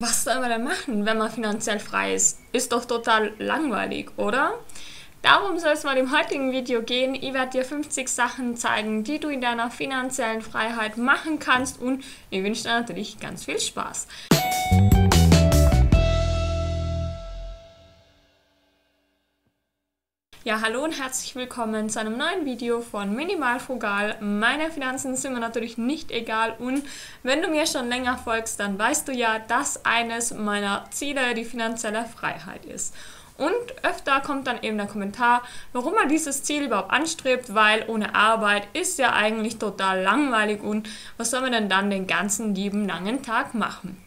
Was soll man denn machen, wenn man finanziell frei ist? Ist doch total langweilig, oder? Darum soll es mal im heutigen Video gehen. Ich werde dir 50 Sachen zeigen, die du in deiner finanziellen Freiheit machen kannst und ich wünsche dir natürlich ganz viel Spaß. Ja, hallo und herzlich willkommen zu einem neuen Video von Minimal Frugal. Meine Finanzen sind mir natürlich nicht egal und wenn du mir schon länger folgst, dann weißt du ja, dass eines meiner Ziele die finanzielle Freiheit ist. Und öfter kommt dann eben der Kommentar, warum man dieses Ziel überhaupt anstrebt, weil ohne Arbeit ist ja eigentlich total langweilig und was soll man denn dann den ganzen lieben langen Tag machen?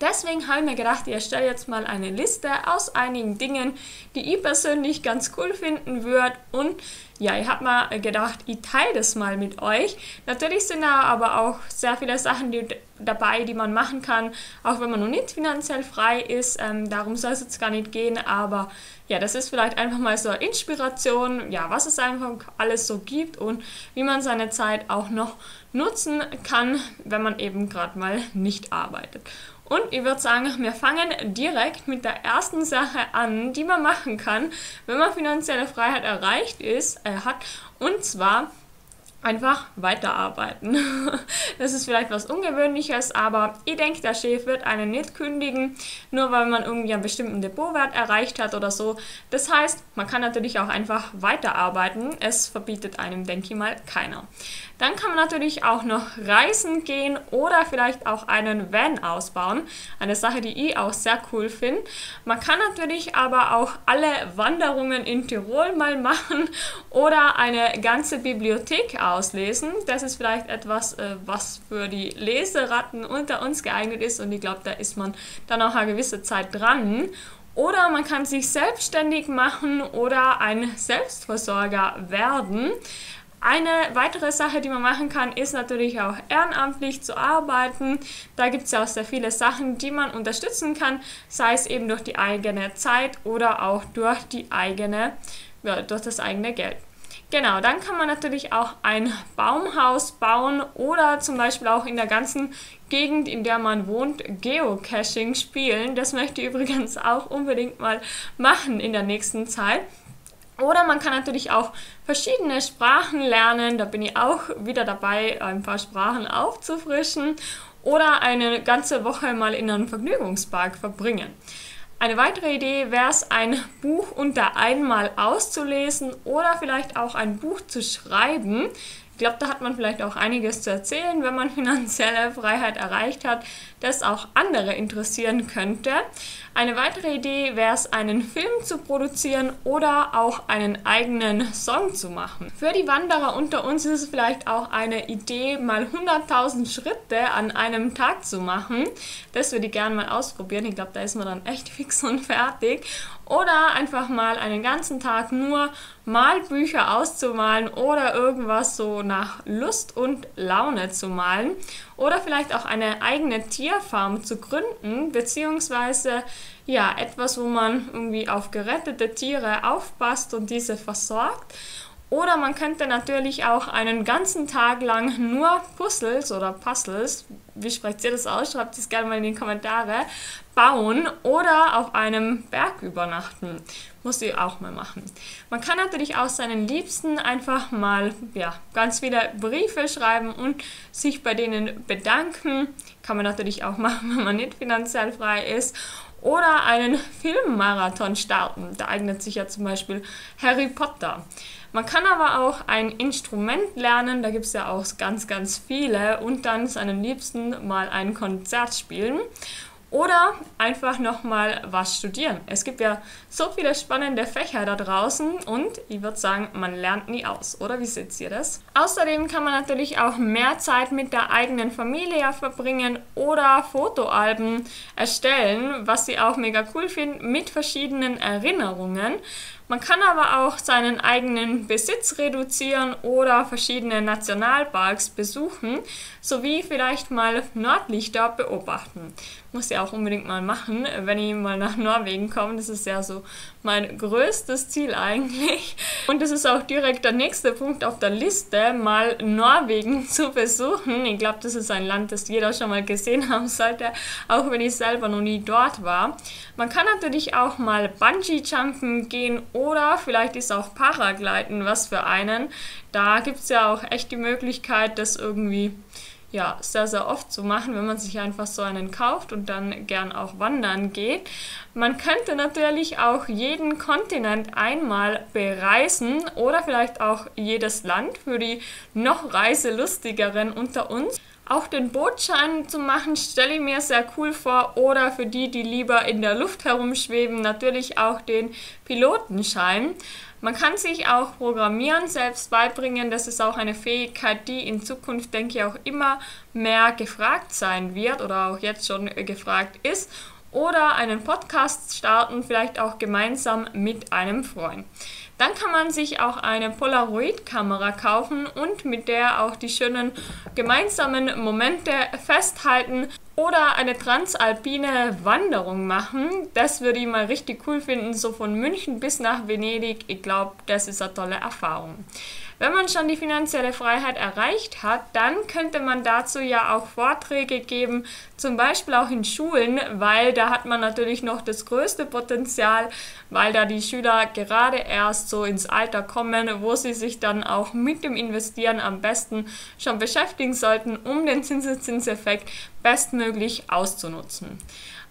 Deswegen habe ich mir gedacht, ich erstelle jetzt mal eine Liste aus einigen Dingen, die ich persönlich ganz cool finden würde. Und ja, ich habe mir gedacht, ich teile das mal mit euch. Natürlich sind da aber auch sehr viele Sachen die, dabei, die man machen kann, auch wenn man noch nicht finanziell frei ist. Ähm, darum soll es jetzt gar nicht gehen. Aber ja, das ist vielleicht einfach mal so eine Inspiration, ja, was es einfach alles so gibt und wie man seine Zeit auch noch nutzen kann, wenn man eben gerade mal nicht arbeitet. Und ich würde sagen, wir fangen direkt mit der ersten Sache an, die man machen kann, wenn man finanzielle Freiheit erreicht ist, äh, hat. Und zwar einfach weiterarbeiten. Das ist vielleicht was Ungewöhnliches, aber ich denke, der Chef wird einen nicht kündigen, nur weil man irgendwie einen bestimmten Depotwert erreicht hat oder so. Das heißt, man kann natürlich auch einfach weiterarbeiten. Es verbietet einem, denke ich mal, keiner. Dann kann man natürlich auch noch reisen gehen oder vielleicht auch einen Van ausbauen. Eine Sache, die ich auch sehr cool finde. Man kann natürlich aber auch alle Wanderungen in Tirol mal machen oder eine ganze Bibliothek auslesen. Das ist vielleicht etwas, äh, was für die Leseratten unter uns geeignet ist und ich glaube, da ist man dann auch eine gewisse Zeit dran. Oder man kann sich selbstständig machen oder ein Selbstversorger werden. Eine weitere Sache, die man machen kann, ist natürlich auch ehrenamtlich zu arbeiten. Da gibt es ja auch sehr viele Sachen, die man unterstützen kann, sei es eben durch die eigene Zeit oder auch durch die eigene, ja, durch das eigene Geld. Genau, dann kann man natürlich auch ein Baumhaus bauen oder zum Beispiel auch in der ganzen Gegend, in der man wohnt, Geocaching spielen. Das möchte ich übrigens auch unbedingt mal machen in der nächsten Zeit. Oder man kann natürlich auch verschiedene Sprachen lernen. Da bin ich auch wieder dabei, ein paar Sprachen aufzufrischen. Oder eine ganze Woche mal in einem Vergnügungspark verbringen. Eine weitere Idee wäre es, ein Buch unter einmal auszulesen oder vielleicht auch ein Buch zu schreiben. Ich glaube, da hat man vielleicht auch einiges zu erzählen, wenn man finanzielle Freiheit erreicht hat, das auch andere interessieren könnte. Eine weitere Idee wäre es, einen Film zu produzieren oder auch einen eigenen Song zu machen. Für die Wanderer unter uns ist es vielleicht auch eine Idee, mal 100.000 Schritte an einem Tag zu machen. Das würde ich gerne mal ausprobieren. Ich glaube, da ist man dann echt fix und fertig. Oder einfach mal einen ganzen Tag nur Malbücher auszumalen oder irgendwas so nach Lust und Laune zu malen. Oder vielleicht auch eine eigene Tierfarm zu gründen, beziehungsweise ja, etwas, wo man irgendwie auf gerettete Tiere aufpasst und diese versorgt. Oder man könnte natürlich auch einen ganzen Tag lang nur Puzzles oder Puzzles, wie sprecht ihr das aus? Schreibt es gerne mal in die Kommentare, bauen oder auf einem Berg übernachten. Muss ich auch mal machen. Man kann natürlich auch seinen Liebsten einfach mal ja, ganz viele Briefe schreiben und sich bei denen bedanken. Kann man natürlich auch machen, wenn man nicht finanziell frei ist oder einen Filmmarathon starten. Da eignet sich ja zum Beispiel Harry Potter. Man kann aber auch ein Instrument lernen, da gibt es ja auch ganz, ganz viele und dann seinen Liebsten mal ein Konzert spielen. Oder einfach nochmal was studieren. Es gibt ja so viele spannende Fächer da draußen und ich würde sagen, man lernt nie aus, oder? Wie seht ihr das? Außerdem kann man natürlich auch mehr Zeit mit der eigenen Familie verbringen oder Fotoalben erstellen, was sie auch mega cool finden, mit verschiedenen Erinnerungen. Man kann aber auch seinen eigenen Besitz reduzieren oder verschiedene Nationalparks besuchen, sowie vielleicht mal Nordlichter beobachten. Muss ich auch unbedingt mal machen, wenn ich mal nach Norwegen komme. Das ist ja so mein größtes Ziel eigentlich. Und das ist auch direkt der nächste Punkt auf der Liste, mal Norwegen zu besuchen. Ich glaube, das ist ein Land, das jeder schon mal gesehen haben sollte, auch wenn ich selber noch nie dort war. Man kann natürlich auch mal Bungee-Jumpen gehen oder vielleicht ist auch Paragliden was für einen. Da gibt es ja auch echt die Möglichkeit, das irgendwie ja, sehr, sehr oft zu machen, wenn man sich einfach so einen kauft und dann gern auch wandern geht. Man könnte natürlich auch jeden Kontinent einmal bereisen oder vielleicht auch jedes Land für die noch reiselustigeren unter uns. Auch den Bootschein zu machen, stelle ich mir sehr cool vor. Oder für die, die lieber in der Luft herumschweben, natürlich auch den Pilotenschein. Man kann sich auch Programmieren selbst beibringen. Das ist auch eine Fähigkeit, die in Zukunft, denke ich, auch immer mehr gefragt sein wird oder auch jetzt schon gefragt ist. Oder einen Podcast starten, vielleicht auch gemeinsam mit einem Freund. Dann kann man sich auch eine Polaroid-Kamera kaufen und mit der auch die schönen gemeinsamen Momente festhalten oder eine transalpine Wanderung machen. Das würde ich mal richtig cool finden, so von München bis nach Venedig. Ich glaube, das ist eine tolle Erfahrung. Wenn man schon die finanzielle Freiheit erreicht hat, dann könnte man dazu ja auch Vorträge geben, zum Beispiel auch in Schulen, weil da hat man natürlich noch das größte Potenzial, weil da die Schüler gerade erst so ins Alter kommen, wo sie sich dann auch mit dem Investieren am besten schon beschäftigen sollten, um den Zinseszinseffekt bestmöglich auszunutzen.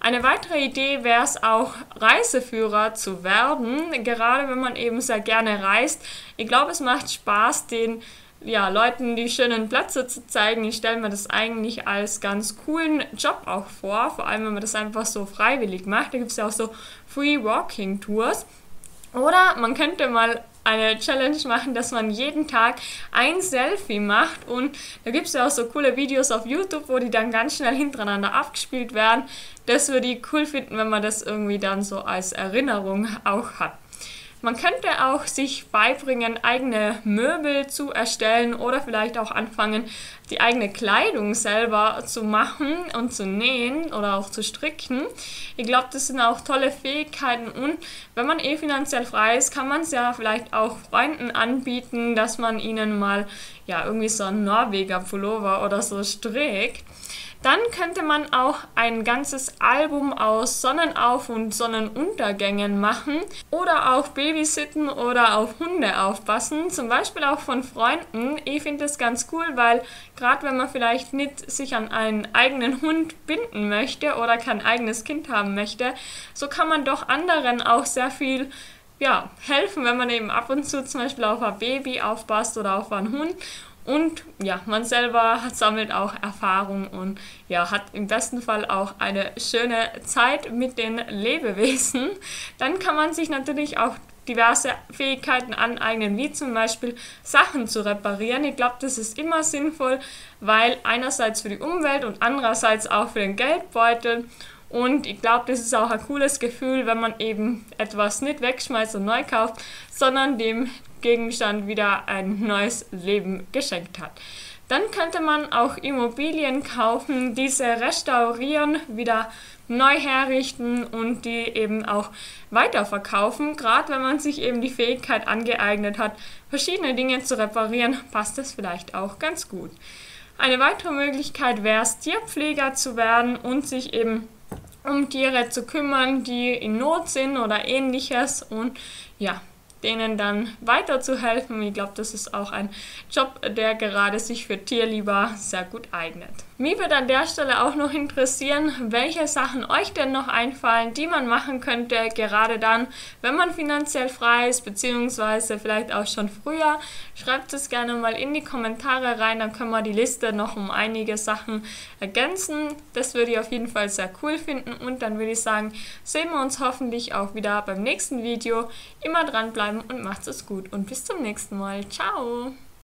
Eine weitere Idee wäre es auch, Reiseführer zu werden, gerade wenn man eben sehr gerne reist. Ich glaube, es macht Spaß, den ja, Leuten die schönen Plätze zu zeigen. Ich stelle mir das eigentlich als ganz coolen Job auch vor, vor allem wenn man das einfach so freiwillig macht. Da gibt es ja auch so Free Walking Tours. Oder man könnte mal eine Challenge machen, dass man jeden Tag ein Selfie macht und da gibt es ja auch so coole Videos auf YouTube, wo die dann ganz schnell hintereinander abgespielt werden. Das würde ich cool finden, wenn man das irgendwie dann so als Erinnerung auch hat. Man könnte auch sich beibringen, eigene Möbel zu erstellen oder vielleicht auch anfangen, die eigene Kleidung selber zu machen und zu nähen oder auch zu stricken. Ich glaube, das sind auch tolle Fähigkeiten und wenn man eh finanziell frei ist, kann man es ja vielleicht auch Freunden anbieten, dass man ihnen mal ja irgendwie so einen Norweger Pullover oder so strickt. Dann könnte man auch ein ganzes Album aus Sonnenauf- und Sonnenuntergängen machen oder auch Babysitten oder auf Hunde aufpassen, zum Beispiel auch von Freunden. Ich finde das ganz cool, weil gerade wenn man vielleicht nicht sich an einen eigenen Hund binden möchte oder kein eigenes Kind haben möchte, so kann man doch anderen auch sehr viel ja, helfen, wenn man eben ab und zu zum Beispiel auf ein Baby aufpasst oder auf einen Hund. Und ja, man selber sammelt auch Erfahrung und ja, hat im besten Fall auch eine schöne Zeit mit den Lebewesen. Dann kann man sich natürlich auch diverse Fähigkeiten aneignen, wie zum Beispiel Sachen zu reparieren. Ich glaube, das ist immer sinnvoll, weil einerseits für die Umwelt und andererseits auch für den Geldbeutel. Und ich glaube, das ist auch ein cooles Gefühl, wenn man eben etwas nicht wegschmeißt und neu kauft, sondern dem Gegenstand wieder ein neues Leben geschenkt hat. Dann könnte man auch Immobilien kaufen, diese restaurieren, wieder neu herrichten und die eben auch weiterverkaufen. Gerade wenn man sich eben die Fähigkeit angeeignet hat, verschiedene Dinge zu reparieren, passt das vielleicht auch ganz gut. Eine weitere Möglichkeit wäre es, Tierpfleger zu werden und sich eben um Tiere zu kümmern, die in Not sind oder ähnliches. Und ja, denen dann weiterzuhelfen. Ich glaube, das ist auch ein Job, der gerade sich für Tierlieber sehr gut eignet. Mich würde an der Stelle auch noch interessieren, welche Sachen euch denn noch einfallen, die man machen könnte, gerade dann, wenn man finanziell frei ist, beziehungsweise vielleicht auch schon früher. Schreibt es gerne mal in die Kommentare rein, dann können wir die Liste noch um einige Sachen ergänzen. Das würde ich auf jeden Fall sehr cool finden und dann würde ich sagen, sehen wir uns hoffentlich auch wieder beim nächsten Video. Immer dranbleiben und macht es gut und bis zum nächsten Mal. Ciao!